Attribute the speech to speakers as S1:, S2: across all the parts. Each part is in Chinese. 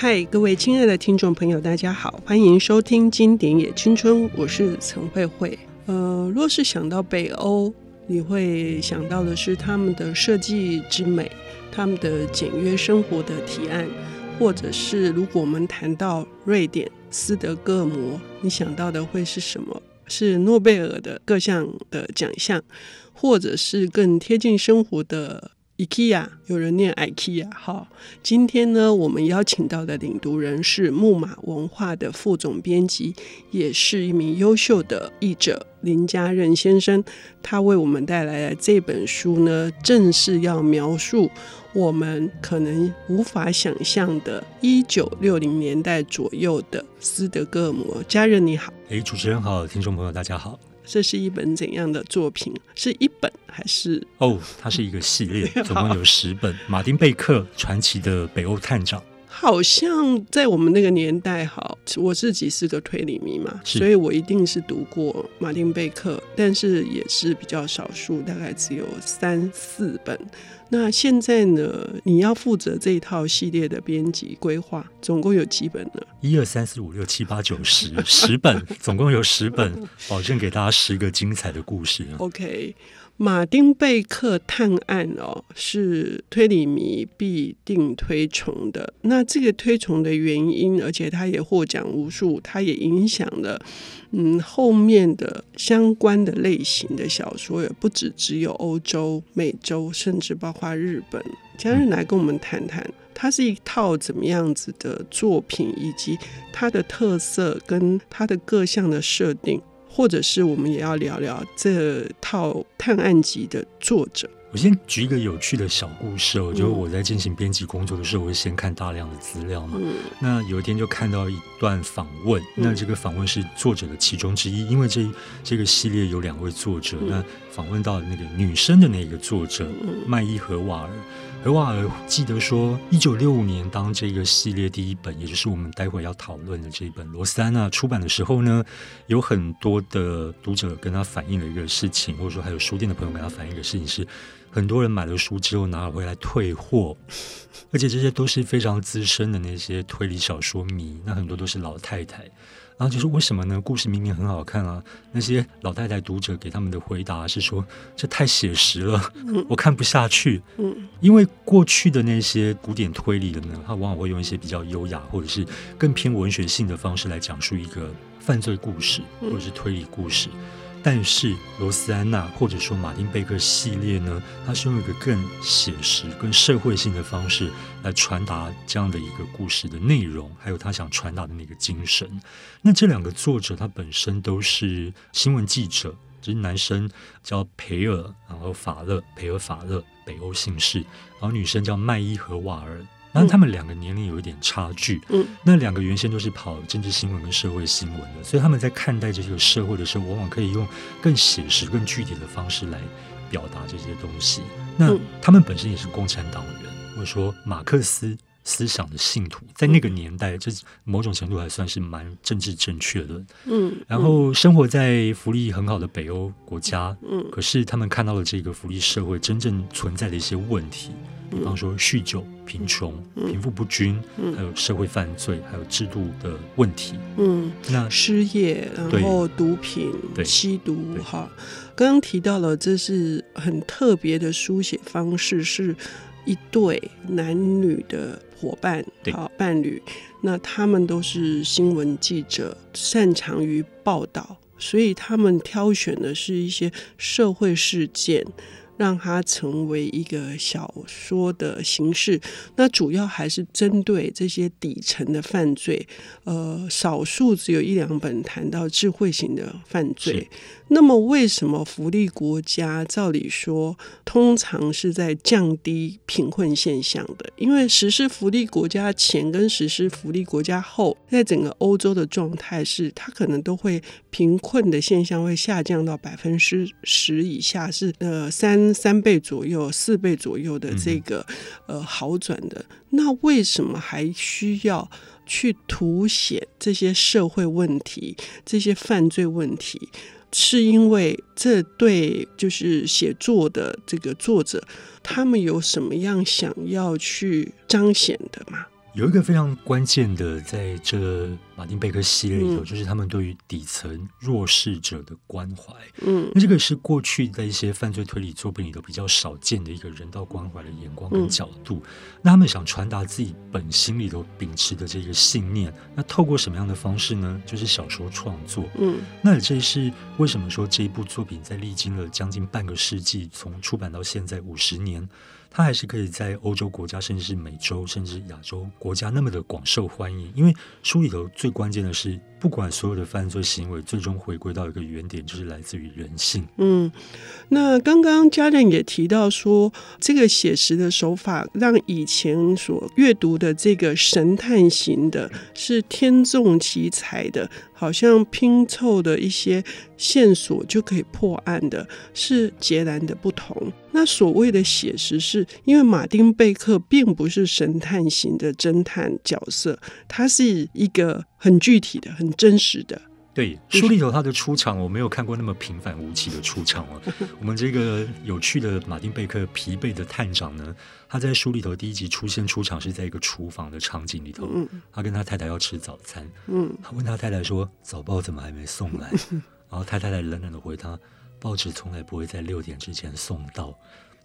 S1: 嗨，各位亲爱的听众朋友，大家好，欢迎收听《经典也青春》，我是陈慧慧。呃，若是想到北欧，你会想到的是他们的设计之美，他们的简约生活的提案，或者是如果我们谈到瑞典斯德哥尔摩，你想到的会是什么？是诺贝尔的各项的奖项，或者是更贴近生活的？IKEA，有人念 IKEA。好，今天呢，我们邀请到的领读人是木马文化的副总编辑，也是一名优秀的译者林家任先生。他为我们带来的这本书呢，正是要描述我们可能无法想象的1960年代左右的斯德哥尔摩。家人你好，
S2: 哎，主持人好，听众朋友大家好。
S1: 这是一本怎样的作品？是一本还是？
S2: 哦，它是一个系列，总共有十本。马丁贝克传奇的北欧探长，
S1: 好像在我们那个年代，好，我自己是个推理迷嘛，所以我一定是读过马丁贝克，但是也是比较少数，大概只有三四本。那现在呢？你要负责这一套系列的编辑规划，总共有几本呢？
S2: 一二三四五六七八九十，十本，总共有十本，保证给大家十个精彩的故事。
S1: OK。马丁贝克探案哦，是推理迷必定推崇的。那这个推崇的原因，而且他也获奖无数，他也影响了嗯后面的相关的类型的小说，也不止只有欧洲、美洲，甚至包括日本。家任来跟我们谈谈，它是一套怎么样子的作品，以及它的特色跟它的各项的设定。或者是我们也要聊聊这套探案集的作者。
S2: 我先举一个有趣的小故事，我觉得我在进行编辑工作的时候，我会先看大量的资料嘛。嗯、那有一天就看到一段访问，那这个访问是作者的其中之一，因为这这个系列有两位作者，那访问到那个女生的那个作者麦伊和瓦尔。荷瓦尔记得说，一九六五年，当这个系列第一本，也就是我们待会要讨论的这一本《罗斯安娜》出版的时候呢，有很多的读者跟他反映了一个事情，或者说还有书店的朋友跟他反映一个事情是，很多人买了书之后拿回来退货，而且这些都是非常资深的那些推理小说迷，那很多都是老太太。然后就说为什么呢？故事明明很好看啊！那些老太太读者给他们的回答是说，这太写实了，我看不下去。因为过去的那些古典推理的呢，他往往会用一些比较优雅或者是更偏文学性的方式来讲述一个犯罪故事或者是推理故事。但是罗斯安娜或者说马丁贝克系列呢，它是用一个更写实、更社会性的方式来传达这样的一个故事的内容，还有他想传达的那个精神。那这两个作者他本身都是新闻记者，就是男生叫培尔，然后法勒，培尔法勒，北欧姓氏，然后女生叫麦伊和瓦尔。但他们两个年龄有一点差距，嗯，那两个原先都是跑政治新闻跟社会新闻的，所以他们在看待这个社会的时候，往往可以用更写实、更具体的方式来表达这些东西。那他们本身也是共产党员，或者说马克思思想的信徒，在那个年代，这某种程度还算是蛮政治正确的，嗯。然后生活在福利很好的北欧国家，嗯，可是他们看到了这个福利社会真正存在的一些问题。比方说酗酒、贫穷、贫富不均，还有社会犯罪，还有制度的问题。嗯，那
S1: 失业，然后毒品、吸毒，哈。刚刚提到了，这是很特别的书写方式，是一对男女的伙伴，好伴侣。那他们都是新闻记者，擅长于报道，所以他们挑选的是一些社会事件。让它成为一个小说的形式，那主要还是针对这些底层的犯罪，呃，少数只有一两本谈到智慧型的犯罪。那么，为什么福利国家照理说通常是在降低贫困现象的？因为实施福利国家前跟实施福利国家后，在整个欧洲的状态是，它可能都会贫困的现象会下降到百分之十以下，是呃三三倍左右、四倍左右的这个呃好转的。那为什么还需要去凸显这些社会问题、这些犯罪问题？是因为这对就是写作的这个作者，他们有什么样想要去彰显的吗？
S2: 有一个非常关键的，在这马丁贝克系列里头，
S1: 嗯、
S2: 就是他们对于底层弱势者的关怀。
S1: 嗯，
S2: 那这个是过去在一些犯罪推理作品里头比较少见的一个人道关怀的眼光跟角度。嗯、那他们想传达自己本心里头秉持的这个信念，那透过什么样的方式呢？就是小说创作。
S1: 嗯，
S2: 那这是为什么说这一部作品在历经了将近半个世纪，从出版到现在五十年。它还是可以在欧洲国家，甚至是美洲，甚至亚洲国家那么的广受欢迎。因为书里头最关键的是，不管所有的犯罪行为，最终回归到一个原点，就是来自于人性。
S1: 嗯，那刚刚嘉任也提到说，这个写实的手法让以前所阅读的这个神探型的，是天纵奇才的，好像拼凑的一些线索就可以破案的，是截然的不同。那所谓的写实，是因为马丁贝克并不是神探型的侦探角色，他是一个很具体的、很真实的。
S2: 对，书里头他的出场，我没有看过那么平凡无奇的出场了。我们这个有趣的马丁贝克疲惫的探长呢，他在书里头第一集出现出场是在一个厨房的场景里头，他跟他太太要吃早餐，嗯，他问他太太说：“早报怎么还没送来？”然后他太太冷冷的回他。报纸从来不会在六点之前送到。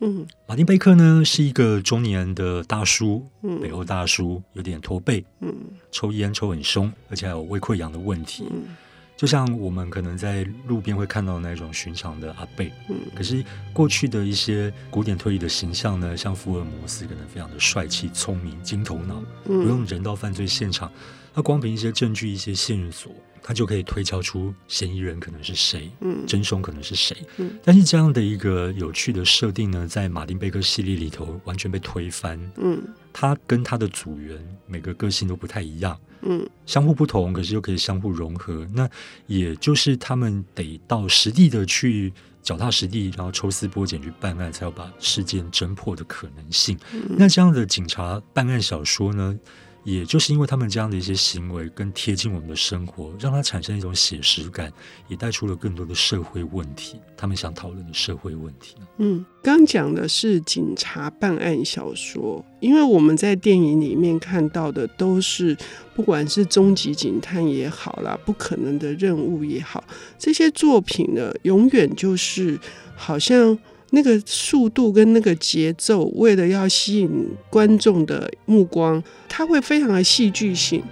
S2: 嗯，马丁贝克呢是一个中年的大叔，嗯，北欧大叔，有点驼背，嗯，抽烟抽很凶，而且还有胃溃疡的问题。嗯，就像我们可能在路边会看到那种寻常的阿贝。嗯，可是过去的一些古典推理的形象呢，像福尔摩斯，可能非常的帅气、聪明、金头脑，不用人到犯罪现场，他光凭一些证据、一些线索。他就可以推敲出嫌疑人可能是谁，嗯，真凶可能是谁，嗯，但是这样的一个有趣的设定呢，在马丁贝克系列里头完全被推翻，嗯，他跟他的组员每个个性都不太一样，嗯，相互不同，可是又可以相互融合，那也就是他们得到实地的去脚踏实地，然后抽丝剥茧去办案，才有把事件侦破的可能性。嗯，那这样的警察办案小说呢？也就是因为他们这样的一些行为更贴近我们的生活，让它产生一种写实感，也带出了更多的社会问题。他们想讨论的社会问题。
S1: 嗯，刚讲的是警察办案小说，因为我们在电影里面看到的都是，不管是终极警探也好啦，不可能的任务也好，这些作品呢，永远就是好像。那个速度跟那个节奏，为了要吸引观众的目光，它会非常的戏剧性。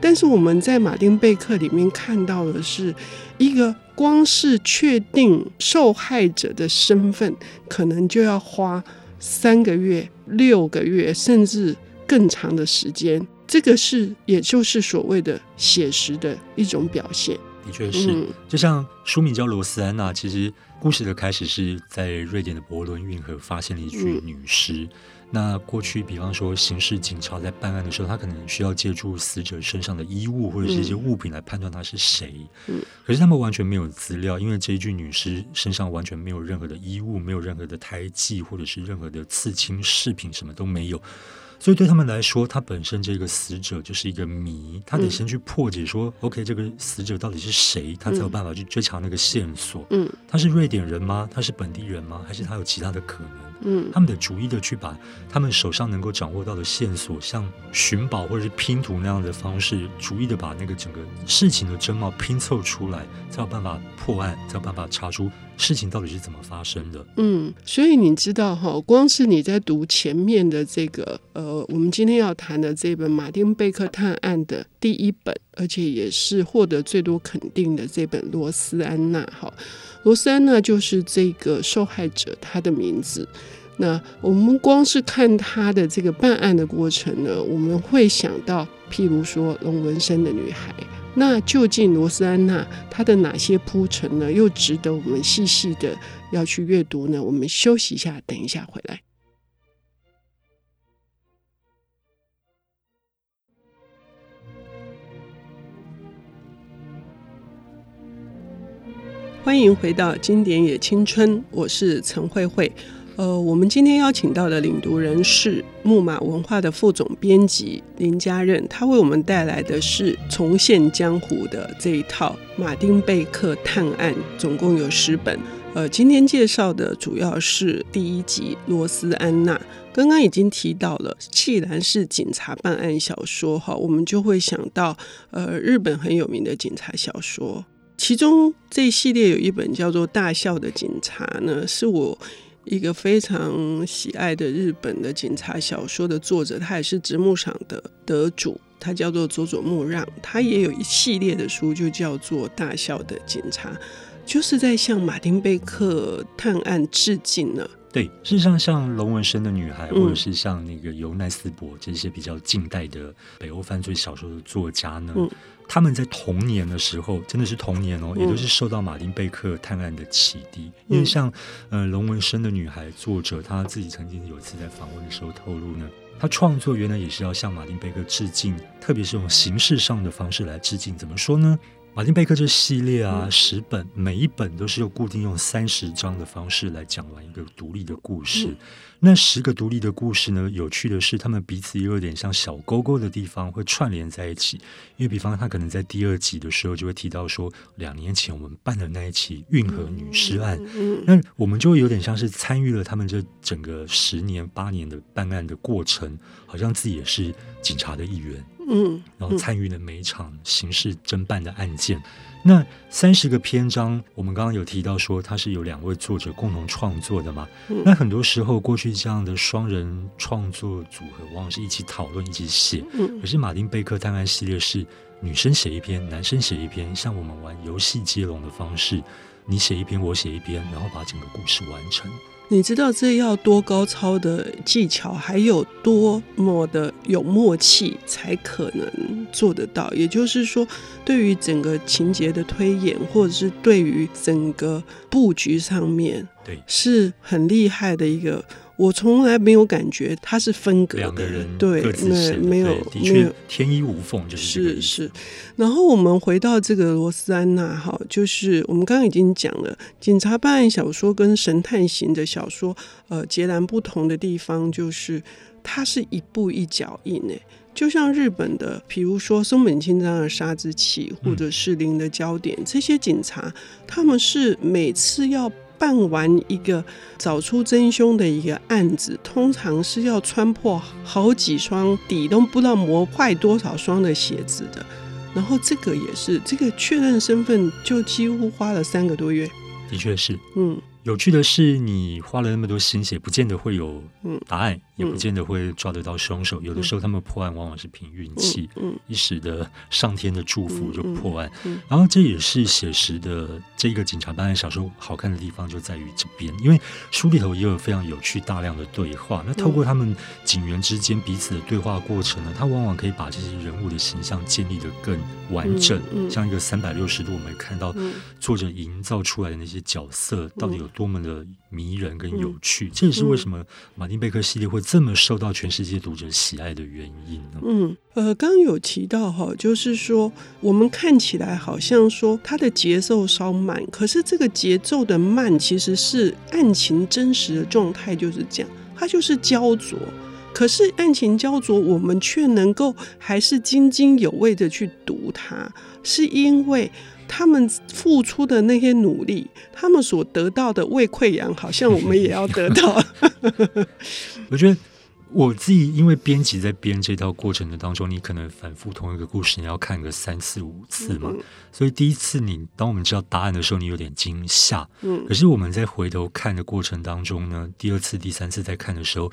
S1: 但是我们在马丁贝克里面看到的是，一个光是确定受害者的身份，可能就要花三个月、六个月，甚至更长的时间。这个是，也就是所谓的写实的一种表现。
S2: 的确是，嗯、就像书名叫罗斯安娜，其实。故事的开始是在瑞典的伯伦运河发现了一具女尸。嗯、那过去，比方说刑事警察在办案的时候，他可能需要借助死者身上的衣物或者是一些物品来判断他是谁。嗯、可是他们完全没有资料，因为这一具女尸身上完全没有任何的衣物，没有任何的胎记或者是任何的刺青饰品，什么都没有。所以对他们来说，他本身这个死者就是一个谜，他得先去破解说，嗯、OK，这个死者到底是谁，他才有办法去追查那个线索。嗯，他是瑞典人吗？他是本地人吗？还是他有其他的可能？嗯，他们得逐一的去把他们手上能够掌握到的线索，像寻宝或者是拼图那样的方式，逐一的把那个整个事情的真貌拼凑出来，才有办法破案，才有办法查出事情到底是怎么发生的。
S1: 嗯，所以你知道哈，光是你在读前面的这个呃，我们今天要谈的这本马丁贝克探案的第一本，而且也是获得最多肯定的这本罗斯安娜哈。罗斯安娜就是这个受害者，她的名字。那我们光是看她的这个办案的过程呢，我们会想到，譬如说龙纹身的女孩。那究竟罗斯安娜她的哪些铺陈呢，又值得我们细细的要去阅读呢？我们休息一下，等一下回来。欢迎回到《经典也青春》，我是陈慧慧。呃，我们今天邀请到的领读人是木马文化的副总编辑林家任，他为我们带来的是《重现江湖》的这一套马丁贝克探案，总共有十本。呃，今天介绍的主要是第一集《罗斯安娜》。刚刚已经提到了，既然是警察办案小说，哈，我们就会想到呃，日本很有名的警察小说。其中这一系列有一本叫做《大笑的警察》呢，是我一个非常喜爱的日本的警察小说的作者，他也是直木赏的得主，他叫做佐佐木让，他也有一系列的书，就叫做《大笑的警察》，就是在向马丁贝克探案致敬呢。
S2: 对，事实上，像龙纹身的女孩，或者是像那个尤奈斯伯这些比较近代的北欧犯罪小说的作家呢，嗯、他们在童年的时候，真的是童年哦，嗯、也都是受到马丁贝克探案的启迪。嗯、因为像呃龙纹身的女孩作者，她自己曾经有一次在访问的时候透露呢，她创作原来也是要向马丁贝克致敬，特别是用形式上的方式来致敬。怎么说呢？马丁贝克这系列啊，十本每一本都是用固定用三十章的方式来讲完一个独立的故事。那十个独立的故事呢，有趣的是，他们彼此也有点像小勾勾的地方会串联在一起。因为比方他可能在第二集的时候就会提到说，两年前我们办的那一起运河女尸案，那我们就有点像是参与了他们这整个十年八年的办案的过程，好像自己也是警察的一员。嗯，然后参与了每一场刑事侦办的案件。那三十个篇章，我们刚刚有提到说，它是由两位作者共同创作的嘛？那很多时候，过去这样的双人创作组合，往往是一起讨论、一起写。可是马丁贝克探案系列是女生写一篇，男生写一篇，像我们玩游戏接龙的方式，你写一篇，我写一篇，然后把整个故事完成。
S1: 你知道这要多高超的技巧，还有多么的有默契才可能做得到？也就是说，对于整个情节的推演，或者是对于整个布局上面，对，是很厉害的一个。我从来没有感觉他是分隔的，
S2: 两个人
S1: 对，那没有，的确
S2: 天衣无缝，就是
S1: 是是。然后我们回到这个罗斯安娜哈，就是我们刚刚已经讲了，警察办案小说跟神探型的小说，呃，截然不同的地方就是它是一步一脚印诶，就像日本的，比如说松本清张的《杀之气》或者是《零的焦点》，嗯，这些警察他们是每次要。办完一个找出真凶的一个案子，通常是要穿破好几双底都不知道磨坏多少双的鞋子的。然后这个也是，这个确认身份就几乎花了三个多月。
S2: 的确是，嗯。有趣的是，你花了那么多心血，不见得会有答案，嗯、也不见得会抓得到凶手。嗯、有的时候，他们破案往往是凭运气，一时的上天的祝福就破案。然后，这也是写实的这个警察办案小说好看的地方，就在于这边。因为书里头也有非常有趣、大量的对话。那透过他们警员之间彼此的对话过程呢，他往往可以把这些人物的形象建立的更完整，像一个三百六十度，我们看到作者营造出来的那些角色到底有。多么的迷人跟有趣，嗯、这也是为什么马丁贝克系列会这么受到全世界读者喜爱的原因呢？
S1: 嗯，呃，刚刚有提到哈，就是说我们看起来好像说它的节奏稍慢，可是这个节奏的慢其实是案情真实的状态就是这样，它就是焦灼。可是案情焦灼，我们却能够还是津津有味的去读它，是因为。他们付出的那些努力，他们所得到的胃溃疡，好像我们也要得到。
S2: 我觉得我自己因为编辑在编这套过程的当中，你可能反复同一个故事，你要看个三四五次嘛。嗯、所以第一次你当我们知道答案的时候，你有点惊吓。嗯。可是我们在回头看的过程当中呢，第二次、第三次再看的时候。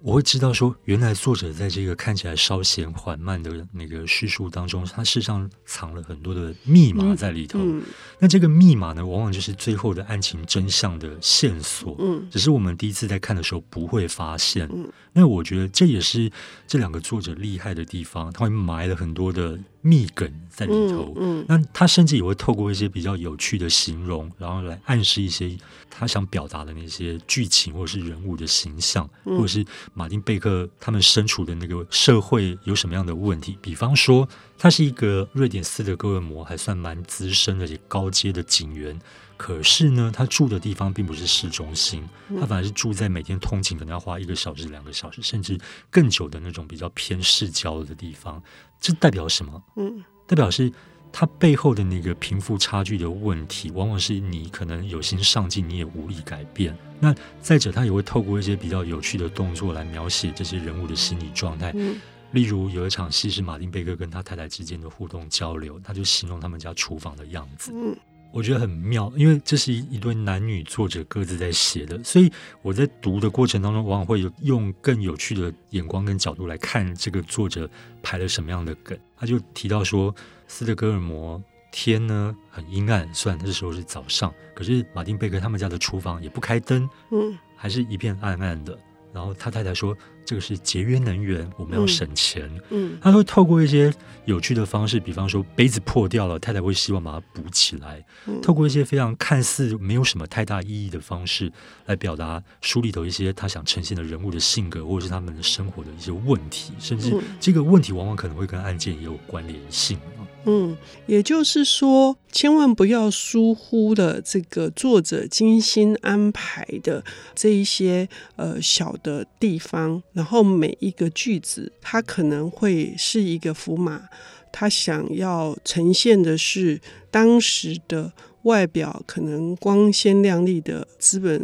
S2: 我会知道说，原来作者在这个看起来稍显缓慢的那个叙述当中，他事实上藏了很多的密码在里头。嗯嗯、那这个密码呢，往往就是最后的案情真相的线索。嗯，只是我们第一次在看的时候不会发现。嗯，那我觉得这也是这两个作者厉害的地方，他会埋了很多的。密梗在里头，嗯，嗯，那他甚至也会透过一些比较有趣的形容，然后来暗示一些他想表达的那些剧情或者是人物的形象，嗯、或者是马丁贝克他们身处的那个社会有什么样的问题。比方说，他是一个瑞典斯德哥尔摩还算蛮资深而且高阶的警员。可是呢，他住的地方并不是市中心，他反而是住在每天通勤可能要花一个小时、两个小时，甚至更久的那种比较偏市郊的地方。这代表什么？嗯，代表是它背后的那个贫富差距的问题，往往是你可能有心上进，你也无力改变。那再者，他也会透过一些比较有趣的动作来描写这些人物的心理状态。嗯、例如有一场戏是马丁贝克跟他太太之间的互动交流，他就形容他们家厨房的样子。嗯我觉得很妙，因为这是一一对男女作者各自在写的，所以我在读的过程当中，往往会有用更有趣的眼光跟角度来看这个作者排了什么样的梗。他就提到说，斯德哥尔摩天呢很阴暗，虽然那时候是早上，可是马丁贝克他们家的厨房也不开灯，嗯，还是一片暗暗的。然后他太太说。这个是节约能源，我们要省钱。嗯，嗯，他会透过一些有趣的方式，比方说杯子破掉了，太太会希望把它补起来。嗯，透过一些非常看似没有什么太大意义的方式来表达书里头一些他想呈现的人物的性格，或者是他们的生活的一些问题，甚至这个问题往往可能会跟案件也有关联性。
S1: 嗯，也就是说，千万不要疏忽了这个作者精心安排的这一些呃小的地方，然后每一个句子，它可能会是一个符码，它想要呈现的是当时的。外表可能光鲜亮丽的资本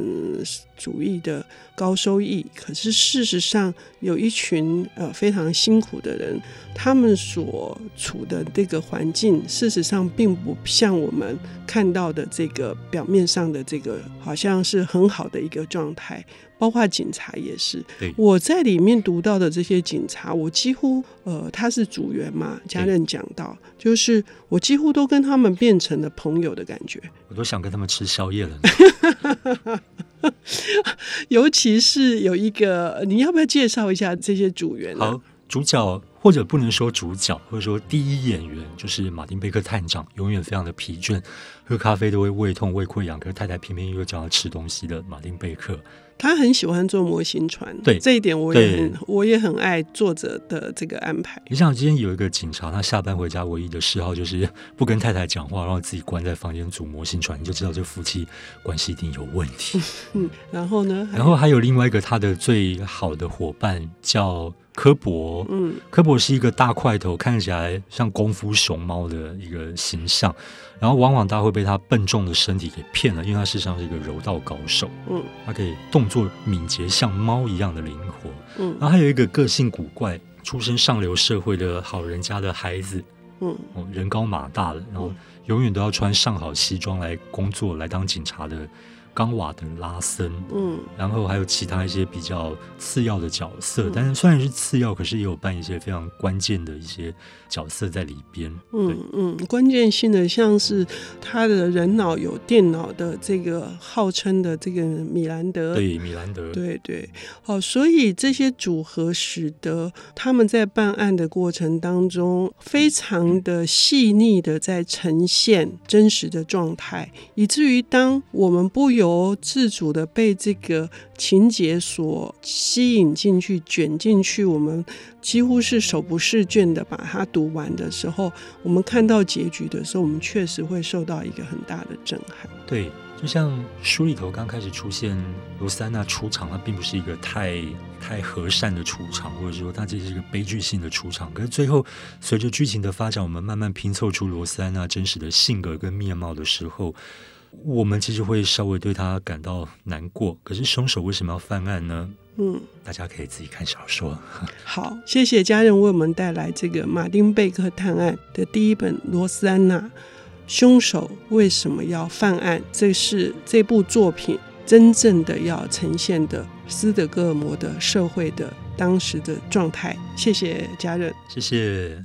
S1: 主义的高收益，可是事实上有一群呃非常辛苦的人，他们所处的这个环境，事实上并不像我们看到的这个表面上的这个，好像是很好的一个状态。包括警察也是，我在里面读到的这些警察，我几乎呃，他是组员嘛，家人讲到，就是我几乎都跟他们变成了朋友的感觉，
S2: 我都想跟他们吃宵夜了。
S1: 尤其是有一个，你要不要介绍一下这些组员？
S2: 好，主角或者不能说主角，或者说第一演员，就是马丁贝克探长，永远非常的疲倦，喝咖啡都会胃痛、胃溃疡，可是太太偏偏又叫他吃东西的马丁贝克。
S1: 他很喜欢坐模型船，
S2: 对
S1: 这一点我也很我也很爱作者的这个安排。
S2: 你像今天有一个警察，他下班回家唯一的嗜好就是不跟太太讲话，然后自己关在房间组模型船，你就知道这夫妻关系一定有问题。
S1: 嗯，然后呢？
S2: 然后还有另外一个他的最好的伙伴叫科博，嗯，科博是一个大块头，看起来像功夫熊猫的一个形象。然后往往大家会被他笨重的身体给骗了，因为他事实上是一个柔道高手。嗯，他可以动作敏捷，像猫一样的灵活。嗯，然后还有一个个性古怪、出身上流社会的好人家的孩子。嗯，人高马大的，然后永远都要穿上好西装来工作，来当警察的。冈瓦德拉森，嗯，然后还有其他一些比较次要的角色，嗯、但是虽然是次要，可是也有扮一些非常关键的一些角色在里边。嗯
S1: 嗯，关键性的像是他的人脑有电脑的这个号称的这个米兰德，
S2: 对米兰德，
S1: 对对，好，所以这些组合使得他们在办案的过程当中非常的细腻的在呈现真实的状态，以至于当我们不由由自主的被这个情节所吸引进去、卷进去，我们几乎是手不释卷的把它读完的时候，我们看到结局的时候，我们确实会受到一个很大的震撼。
S2: 对，就像书里头刚开始出现罗斯安娜出场，它并不是一个太太和善的出场，或者说它这是一个悲剧性的出场。可是最后，随着剧情的发展，我们慢慢拼凑出罗斯安娜真实的性格跟面貌的时候。我们其实会稍微对他感到难过，可是凶手为什么要犯案呢？嗯，大家可以自己看小说。
S1: 好，谢谢家人为我们带来这个马丁贝克探案的第一本《罗斯安娜》，凶手为什么要犯案？这是这部作品真正的要呈现的斯德哥尔摩的社会的当时的状态。谢谢家人，
S2: 谢谢。